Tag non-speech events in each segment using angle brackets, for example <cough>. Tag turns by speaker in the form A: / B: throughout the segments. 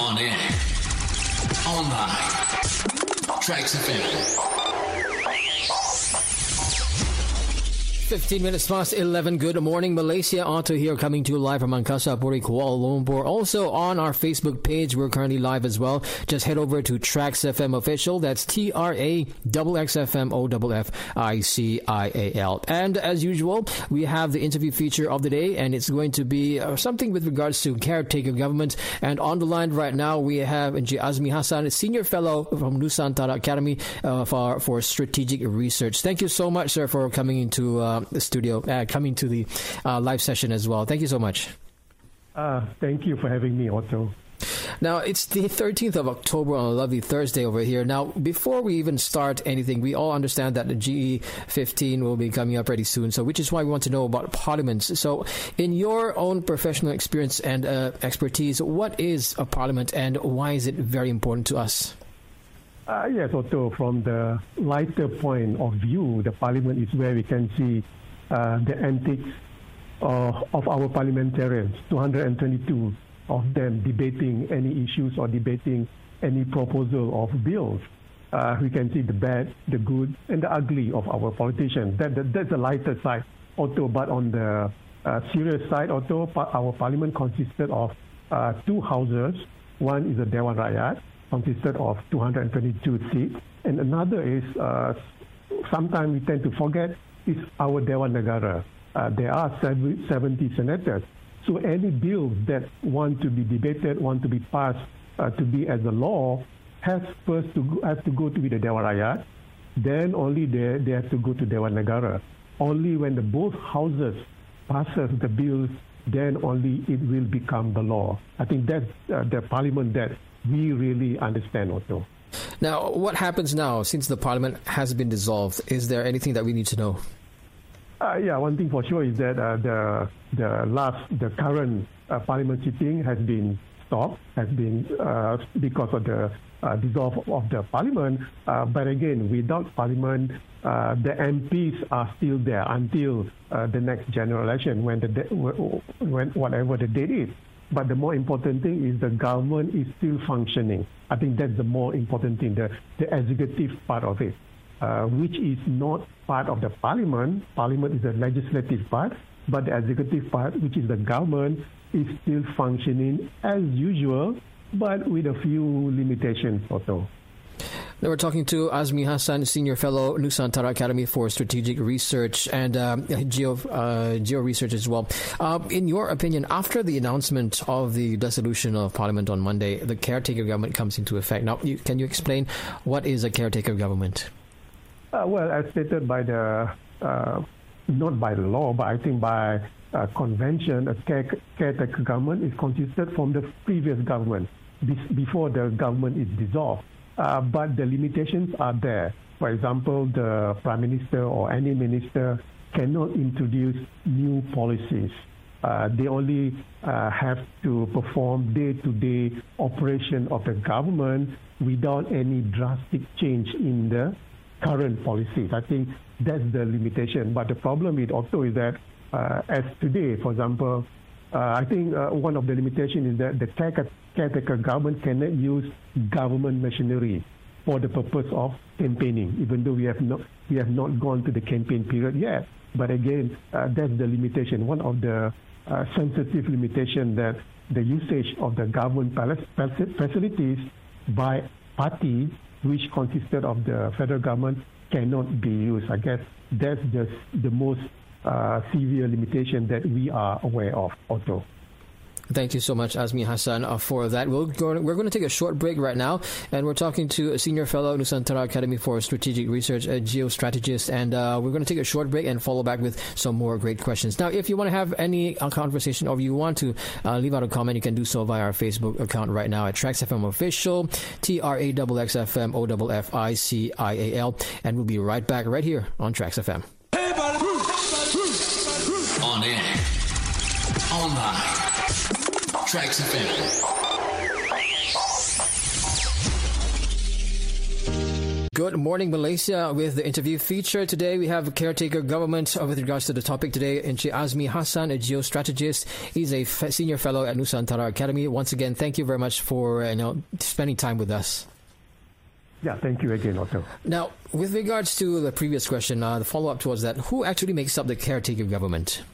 A: On air. Online. Traxx FM.
B: 15 minutes past 11. Good morning, Malaysia. Otto here coming to you live from Angkasa Puri, Kuala Lumpur. Also on our Facebook page, we're currently live as well. Just head over to Traxx FM official. That's T R A X F M O F F I C I A L. And as usual, we have the interview feature of the day, and it's going to be uh, something with regards to caretaker government. And on the line right now, we have Encik Azmi Hassan, senior fellow from Nusantara Academy uh, for, for strategic research. Thank you so much, sir, for coming into uh, the studio, uh, coming to the uh, live session as well. Thank you so much.
C: Uh, thank you for having me, Otto.
B: Now, it's the 13th of October on a lovely Thursday over here. Now, before we even start anything, we all understand that the GE 15 will be coming up pretty soon, so which is why we want to know about parliaments. So, in your own professional experience and uh, expertise, what is a parliament and why is it very important to us?
C: Uh, yes, Otto, from the lighter point of view, the parliament is where we can see uh, the antics of, of our parliamentarians, 222 of them debating any issues or debating any proposal of bills. Uh, we can see the bad, the good, and the ugly of our politicians. That, that that's the lighter side, Otto. But on the uh, serious side, Otto, our parliament consisted of uh, two houses. One is the Dewan Rakyat, consisted of 222 seats, and another is uh, sometimes we tend to forget is our Dewan Negara. Uh, there are 70 senators. So any bill that want to be debated, want to be passed uh, to be as a law, has first to go, has to go to the Dewan Rakyat. Then only they, they have to go to Dewan Negara. Only when the both houses passes the bill, then only it will become the law. I think that's uh, the parliament that we really understand, Otto.
B: Now, what happens now since the parliament has been dissolved? Is there anything that we need to know?
C: Uh, yeah, one thing for sure is that uh, the the last the current uh, parliament sitting has been stopped, has been uh, because of the uh, dissolve of the parliament. Uh, but again, without parliament, the MPs are still there until the next general election when the de- when whatever the date is. But the more important thing is the government is still functioning. I think that's the more important thing, the, the executive part of it uh, which is not part of the parliament. Parliament is the legislative part, but the executive part, which is the government, is still functioning as usual, but with a few limitations also.
B: Now we're talking to Azmi Hassan, Senior Fellow, Nusantara Academy for Strategic Research and uh, Geo, uh, Geo Research as well. Uh, in your opinion, after the announcement of the dissolution of Parliament on Monday, the caretaker government comes into effect. Now, you, can you explain what is a caretaker government?
C: Uh, well, as stated by the, uh, not by the law, but I think by uh, convention, a care- caretaker government is consisted from the previous government before the government is dissolved. Uh, but the limitations are there. For example, the prime minister or any minister cannot introduce new policies. Uh, they only uh, have to perform day-to-day operation of the government without any drastic change in the current policies. I think that's the limitation. But the problem with Otto is that uh, as today, for example, I think uh, one of the limitations is that the caretaker government cannot use government machinery for the purpose of campaigning, even though we have not we have not gone to the campaign period yet. But again, uh, that's the limitation. One of the uh, sensitive limitation that the usage of the government facilities by parties, which consisted of the federal government cannot be used. I guess that's just the most uh, severe limitation that we are aware of also.
B: Thank you so much, Azmi Hassan, uh, for that. We'll go, we're going to take a short break right now, and we're talking to a senior fellow at Nusantara Academy for Strategic Research, a geostrategist, and uh, we're going to take a short break and follow back with some more great questions. Now, if you want to have any uh, conversation or you want to uh, leave out a comment, you can do so via our Facebook account right now at Traxx FM Official, T R A X F M O F F I C I A L, and we'll be right back right here on Traxx FM.
A: On air, online Traxx FM.
B: Good morning, Malaysia. With the interview feature today, we have caretaker government with regards to the topic today. Encik Azmi Hassan, a geostrategist. He's a senior fellow at Nusantara Academy. Once again, thank you very much for you know spending time with us.
C: Yeah, thank you again, Otto.
B: Now, with regards to the previous question, uh, the follow up towards that, who actually makes up the caretaker government?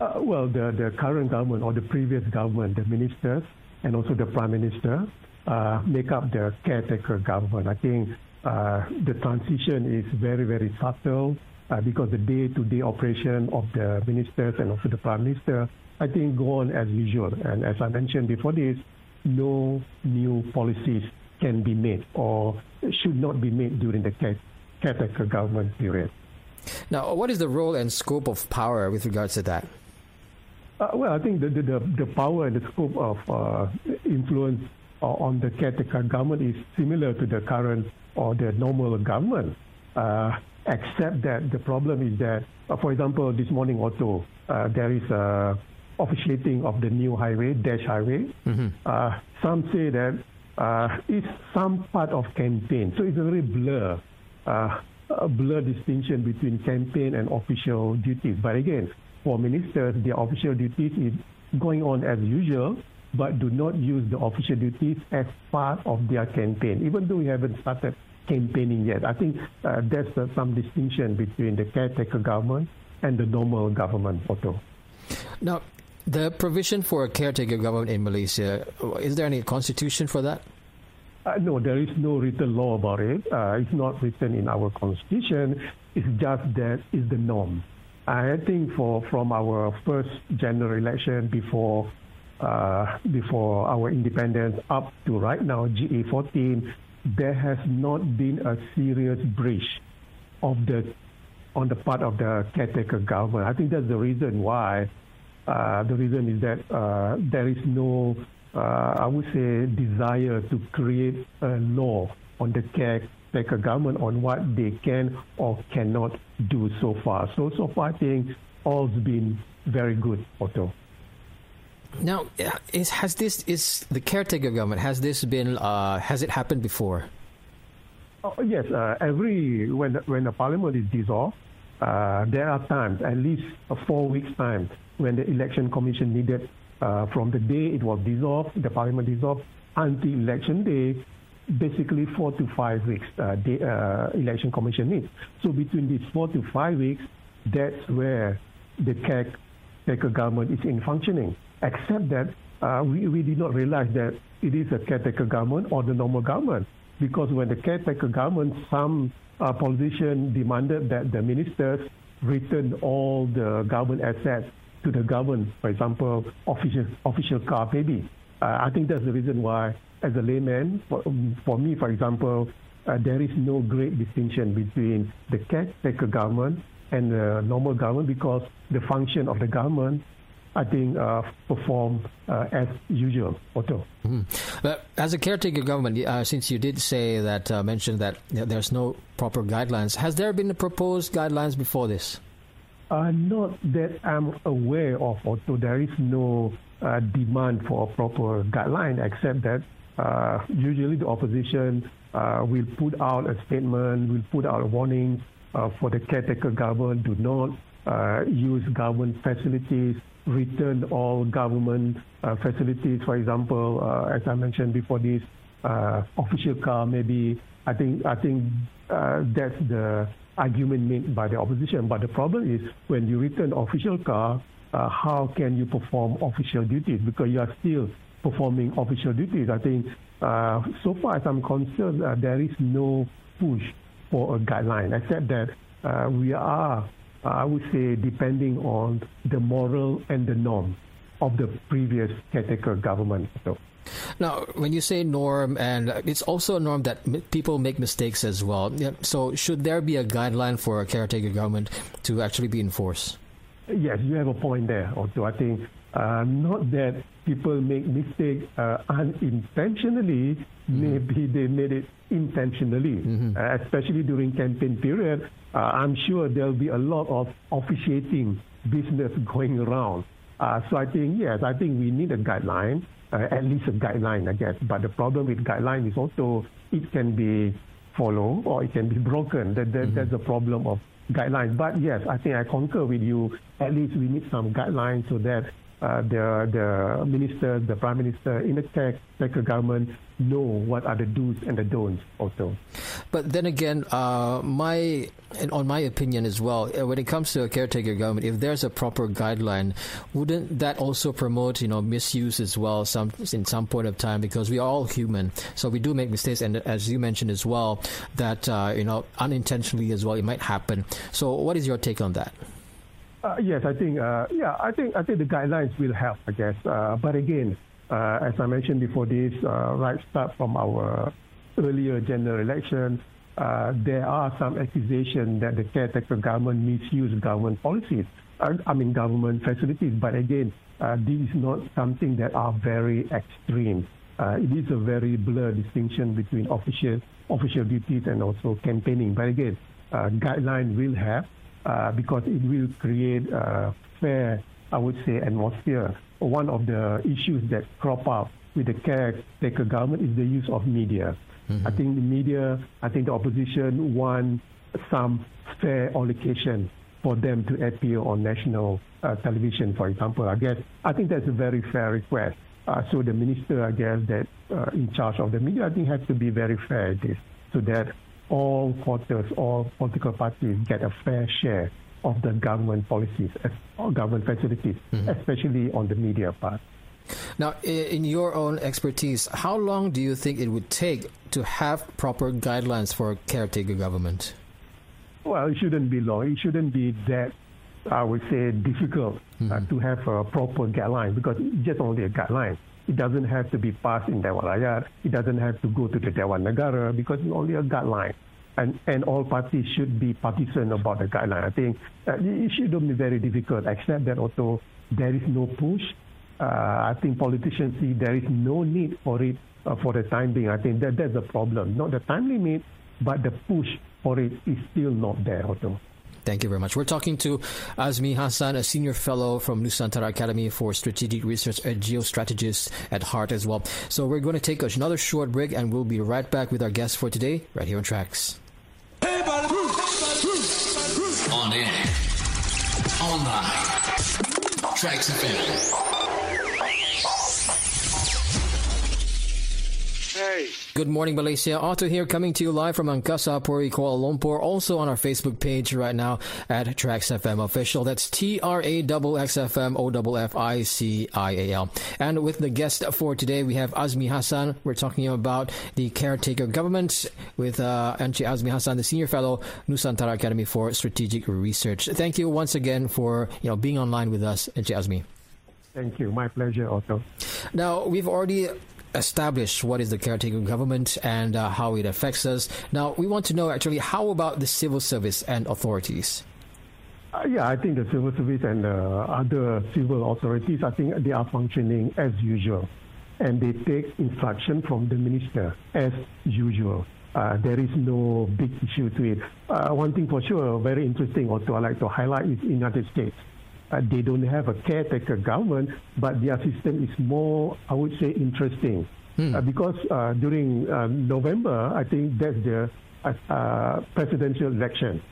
C: Uh, well, the, the current government or the previous government, the ministers and also the prime minister, uh, make up the caretaker government. I think uh, the transition is very, very subtle uh, because the day-to-day operation of the ministers and also the prime minister, I think, go on as usual. And as I mentioned before this, no new policies can be made or should not be made during the caretaker government period.
B: Now, what is the role and scope of power with regards to that?
C: Uh, well, I think the, the, the, power and the scope of uh, influence on the caretaker government is similar to the current or the normal government, uh, except that the problem is that, uh, for example, this morning also, uh, there is a officiating of the new highway, Dash Highway. Mm-hmm. some say that it's some part of campaign, so it's a very blur, a blur distinction between campaign and official duties. But again, for ministers, their official duties is going on as usual, but do not use the official duties as part of their campaign, even though we haven't started campaigning yet. I think uh, there's uh, some distinction between the caretaker government and the normal government, Otto.
B: Now, the provision for a caretaker government in Malaysia, is there any constitution for that?
C: Uh, no, there is no written law about it. Uh, it's not written in our constitution. It's just that is the norm. I think for from our first general election before uh, before our independence up to right now, GE14, there has not been a serious breach of the on the part of the caretaker government. I think that's the reason why. Uh, the reason is that uh, there is no, uh, I would say, desire to create a law on the caretaker like a government on what they can or cannot do so far. So, so far, I think all's been very good, Otto.
B: Now, is, has this is the caretaker government? Has this been? Uh, has it happened before?
C: Oh, yes, uh, every when when the parliament is dissolved, uh, there are times, at least a four weeks time, when the election commission needed, uh, from the day it was dissolved, the parliament dissolved, until election day, basically four to five weeks uh, the uh, election commission needs. So between these four to five weeks, that's where the caretaker government is in functioning. Except that uh, we, we did not realize that it is a caretaker government or the normal government. Because when the caretaker government, some uh, politicians demanded that the ministers return all the government assets to the government, for example, official, official car maybe. Uh, I think that's the reason why as a layman, for, for me, for example, uh, there is no great distinction between the caretaker government and the normal government because the function of the government, I think, uh, perform uh, as usual. Otto.
B: Mm-hmm. But as a caretaker government, uh, since you did say that, uh, mentioned that there's no proper guidelines, has there been proposed guidelines before this?
C: Uh, not that I'm aware of, Otto. There is no uh, demand for a proper guideline, except that uh, usually the opposition uh, will put out a statement, will put out a warning uh, for the caretaker government, do not uh, use government facilities, return all government uh, facilities. For example, uh, as I mentioned before this, official car maybe, I think, I think that's the argument made by the opposition. But the problem is when you return official car, how can you perform official duties? Because you are still performing official duties. I think uh, so far as I'm concerned, uh, there is no push for a guideline, except that uh, we are, uh, I would say, depending on the moral and the norm of the previous caretaker government. So.
B: Now, when you say norm, and it's also a norm that people make mistakes as well. So, should there be a guideline for a caretaker government to actually be enforced?
C: Yes, you have a point there. Also, I think uh, not that people make mistakes uh, unintentionally, mm-hmm. maybe they made it intentionally, mm-hmm. uh, especially during campaign period. Uh, I'm sure there'll be a lot of officiating business going around. Uh, so I think, yes, I think we need a guideline, uh, at least a guideline, I guess. But the problem with guideline is also it can be followed or it can be broken. That, that mm-hmm. That's the problem of guidelines. But yes, I think I concur with you. At least we need some guidelines so that uh, the the minister, the prime minister in the tech sector government know what are the do's and the don'ts also.
B: But then again, uh, my on my opinion as well, uh, when it comes to a caretaker government, if there's a proper guideline, wouldn't that also promote you know misuse as well? Some in some point of time because we are all human, so we do make mistakes, and as you mentioned as well, that uh, you know unintentionally as well it might happen. So, what is your take on that?
C: Uh, yes, I think uh, yeah, I think I think the guidelines will help, I guess. Uh, but again, uh, as I mentioned before this, uh, right start from our earlier general election, uh, there are some accusations that the caretaker government misused government policies. I mean government facilities. But again, this is not something that are very extreme. it is a very blurred distinction between official official duties and also campaigning. But again, guideline will have uh, because it will create a fair, I would say, atmosphere. One of the issues that crop up with the caretaker government is the use of media. Mm-hmm. I think the media, I think the opposition want some fair allocation for them to appear on national uh, television, for example. I guess I think that's a very fair request. Uh, so the minister, I guess, that uh, in charge of the media, I think has to be very fair at this, so that all quarters, all political parties get a fair share of the government policies, or government facilities, mm-hmm. especially on the media part.
B: Now, in your own expertise, how long do you think it would take to have proper guidelines for a caretaker government?
C: Well, it shouldn't be long. It shouldn't be that, I would say, difficult uh, mm-hmm. uh, to have a proper guideline because it's just only a guideline. It doesn't have to be passed in Dewan Rakyat. It doesn't have to go to the Dewan Negara because it's only a guideline. And, and all parties should be partisan about the guideline. I think uh, it shouldn't be very difficult, except that also there is no push. Uh, I think politicians see there is no need for it uh, for the time being. I think that that's the problem. Not the time limit, but the push for it is still not there, Otto.
B: Thank you very much. We're talking to Azmi Hassan, a senior fellow from Nusantara Academy for Strategic Research, a geostrategist at heart as well. So we're going to take another short break and we'll be right back with our guest for today, right here on Traxx. On air. Online. Traxx. Hey. Good morning, Malaysia. Otto here, coming to you live from Angkasa Puri, Kuala Lumpur. Also on our Facebook page right now at Traxx FM Official. That's T R A X F M O F I C I A L. And with the guest for today, we have Azmi Hassan. We're talking about the caretaker government with uh, Encik Azmi Hassan, the senior fellow, Nusantara Academy for Strategic Research. Thank you once again for you know being online with us, Encik Azmi.
C: Thank you. My pleasure, Otto.
B: Now, we've already establish what is the caretaker government and uh, how it affects us. Now, we want to know actually how about the civil service and authorities?
C: Uh, yeah, I think the civil service and uh, other civil authorities, I think they are functioning as usual. And they take instruction from the minister as usual. Uh, there is no big issue to it. Uh, one thing for sure, very interesting also I like to highlight is United States uh, they don't have a caretaker government, but their system is more, I would say, interesting. Hmm. Uh, because uh, during uh, November, I think that's the uh, uh, presidential election.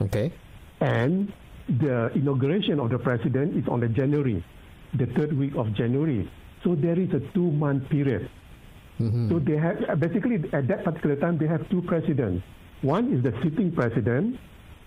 B: Okay.
C: And the inauguration of the president is on the January, the third week of January. So there is a two-month period. Mm-hmm. So they have basically at that particular time they have two presidents. One is the sitting president,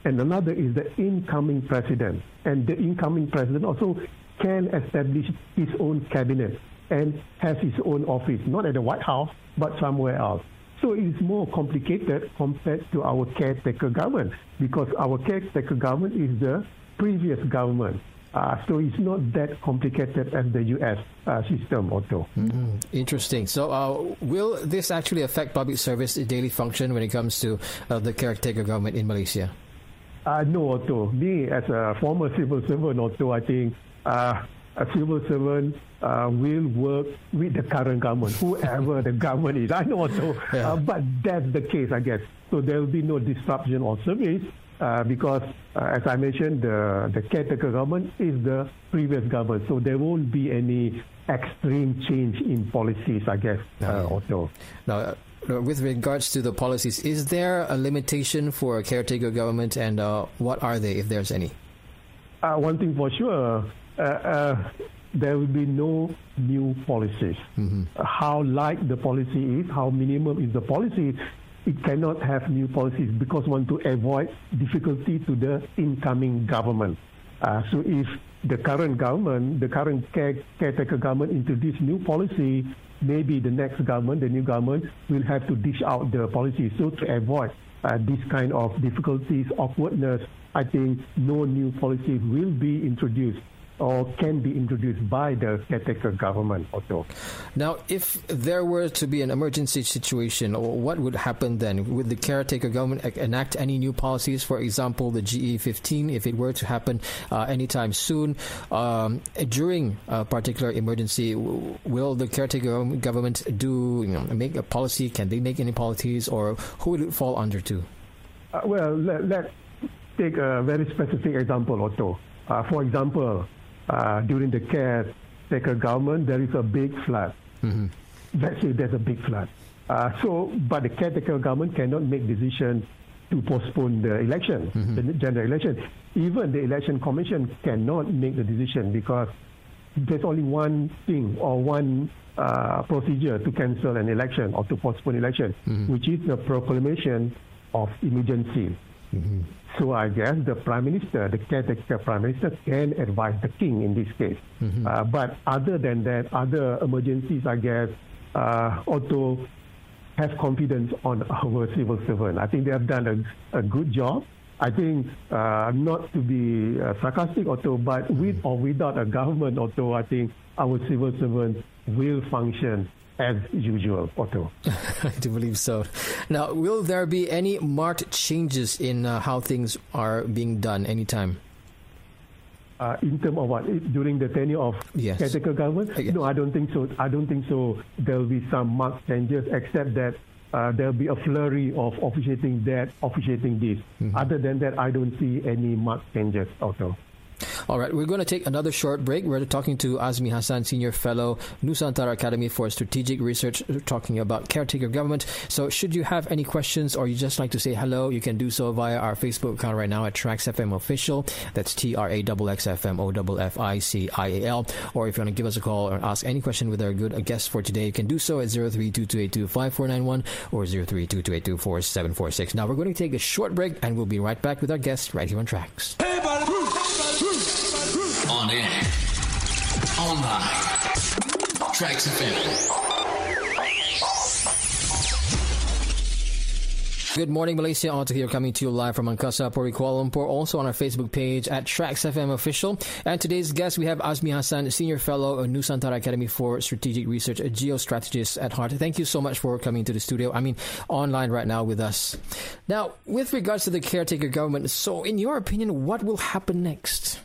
C: and another is the incoming president. And the incoming president also can establish his own cabinet and has his own office, not at the White House, but somewhere else. So it is more complicated compared to our caretaker government because our caretaker government is the previous government. Uh, so it's not that complicated as the U.S. Uh, system, Otto.
B: Mm-hmm. Interesting. So, uh, will this actually affect public service daily function when it comes to uh, the caretaker government in Malaysia?
C: Uh, no, Otto. Me, as a former civil servant, Otto, I think uh, a civil servant uh, will work with the current government, whoever the <laughs> government is. I know, Otto, <laughs> yeah. uh, but that's the case, I guess. So there will be no disruption or service uh, because, uh, as I mentioned, the, the caretaker government is the previous government. So there won't be any extreme change in policies, I guess, uh, Otto.
B: Now, uh, with regards to the policies, is there a limitation for a caretaker government, and uh, what are they, if there's any?
C: Uh, one thing for sure, uh, uh, there will be no new policies. Mm-hmm. How light the policy is, how minimum is the policy, it cannot have new policies because want to avoid difficulty to the incoming government. Uh, so if the current government, the current care, caretaker government introduce new policy, maybe the next government, the new government, will have to dish out the policy. So to avoid uh, this kind of difficulties, awkwardness, I think no new policy will be introduced or can be introduced by the caretaker government also.
B: Now, if there were to be an emergency situation, what would happen then? Would the caretaker government enact any new policies? For example, the GE15, if it were to happen uh, anytime soon, um, during a particular emergency, will the caretaker government do you know, make a policy? Can they make any policies, or who would it fall under to?
C: Uh, well, let, let's take a very specific example, Otto. Uh, for example, uh, during the caretaker government, there is a big flood. Mm-hmm. Let's say there's a big flood. Uh, so, but the caretaker government cannot make decision to postpone the election, mm-hmm. the general election. Even the election commission cannot make the decision because there's only one thing or one uh, procedure to cancel an election or to postpone election, mm-hmm. which is the proclamation of emergency. Mm-hmm. So I guess the prime minister, the caretaker prime minister, can advise the king in this case. Mm-hmm. Uh, but other than that, other emergencies, I guess, uh, Otto have confidence on our <laughs> civil servant. I think they have done a, a good job. I think uh, not to be uh, sarcastic, Otto, but with or without a government, Otto, I think our civil servants will function as usual, Otto. <laughs>
B: I do believe so. Now, will there be any marked changes in uh, how things are being done anytime?
C: Uh, in terms of what during the tenure of yes. caretaker government? Yes. No, I don't think so. I don't think so. There will be some marked changes, except that uh, there will be a flurry of officiating that, officiating this. Mm-hmm. Other than that, I don't see any marked changes. Also.
B: All right, we're going to take another short break. We're talking to Azmi Hassan, Senior Fellow, Nusantara Academy for Strategic Research, talking about caretaker government. So, should you have any questions or you just like to say hello, you can do so via our Facebook account right now at Traxx FM Official. That's T R A X F M O F F I C I A L. Or if you want to give us a call or ask any question with our good guest for today, you can do so at 0322825491 or 0322824746. Now, we're going to take a short break and we'll be right back with our guest right here on Traxx. Hey,
A: on air, online, Traxx FM.
B: Good morning, Malaysia. Otto here, coming to you live from Angkasa, Puri, Kuala Lumpur. Also on our Facebook page at Traxx FM Official. And today's guest, we have Azmi Hassan, Senior Fellow of Nusantara Academy for Strategic Research, a geostrategist at heart. Thank you so much for coming to the studio. I mean, online right now with us. Now, with regards to the caretaker government, so in your opinion, what will happen next?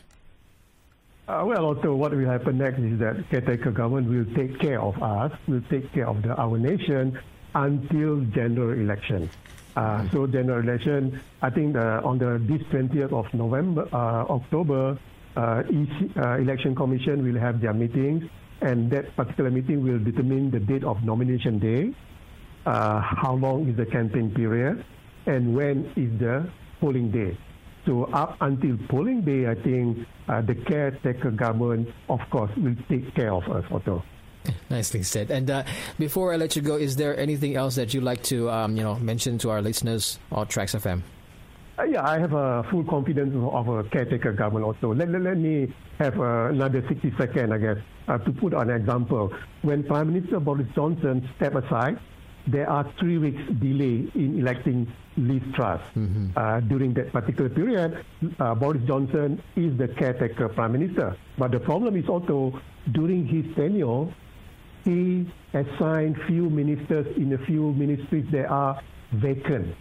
C: Uh, well, also what will happen next is that caretaker government will take care of us, will take care of the, our nation until general election. Uh, so general election, I think uh, on the this 20th of November, uh, October, uh, EC, uh, election commission will have their meetings, and that particular meeting will determine the date of nomination day, how long is the campaign period, and when is the polling day. So up until polling day, I think uh, the caretaker government, of course, will take care of us, Otto.
B: Nicely said. And uh, before I let you go, is there anything else that you'd like to, um, you know, mention to our listeners on Traxx FM?
C: Uh, yeah, I have a full confidence of a caretaker government also. Let, let, let me have uh, another 60 seconds, I guess, uh, to put an example. When Prime Minister Boris Johnson stepped aside, there are three weeks delay in electing Liz Truss. Mm-hmm. Uh, during that particular period, uh, Boris Johnson is the caretaker prime minister. But the problem is also during his tenure, he assigned few ministers in a few ministries that are vacant.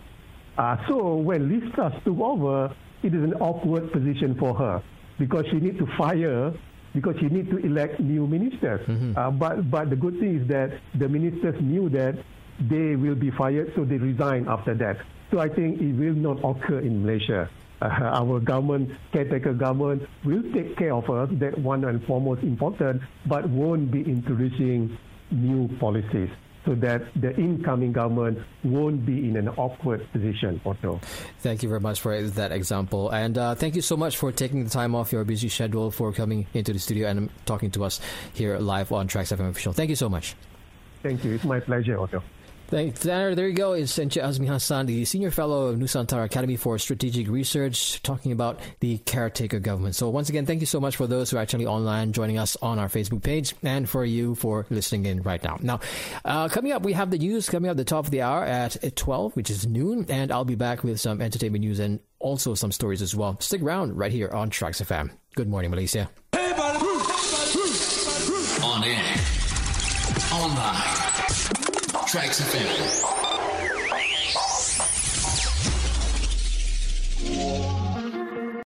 C: Uh, so when Liz Truss took over, it is an awkward position for her because she needs to fire because she needs to elect new ministers. Mm-hmm. Uh, but but the good thing is that the ministers knew that they will be fired, so they resign after that. So I think it will not occur in Malaysia. Uh, our government, caretaker government, will take care of us. That one and foremost important, but won't be introducing new policies. so that the incoming government won't be in an awkward position, Otto.
B: Thank you very much for that example. And uh, thank you so much for taking the time off your busy schedule for coming into the studio and talking to us here live on Traxx FM Official. Thank you so much.
C: Thank you. It's my pleasure, Otto.
B: Thanks, There, there you go. Is Encik Azmi Hassan, the Senior Fellow of Nusantara Academy for Strategic Research, talking about the caretaker government. So once again, thank you so much for those who are actually online joining us on our Facebook page and for you for listening in right now. Now, uh, coming up, we have the news coming up the top of the hour at 12, which is noon, and I'll be back with some entertainment news and also some stories as well. Stick around right here on Traxx FM. Good morning, Malaysia.
A: On air. Online. Traxx FM.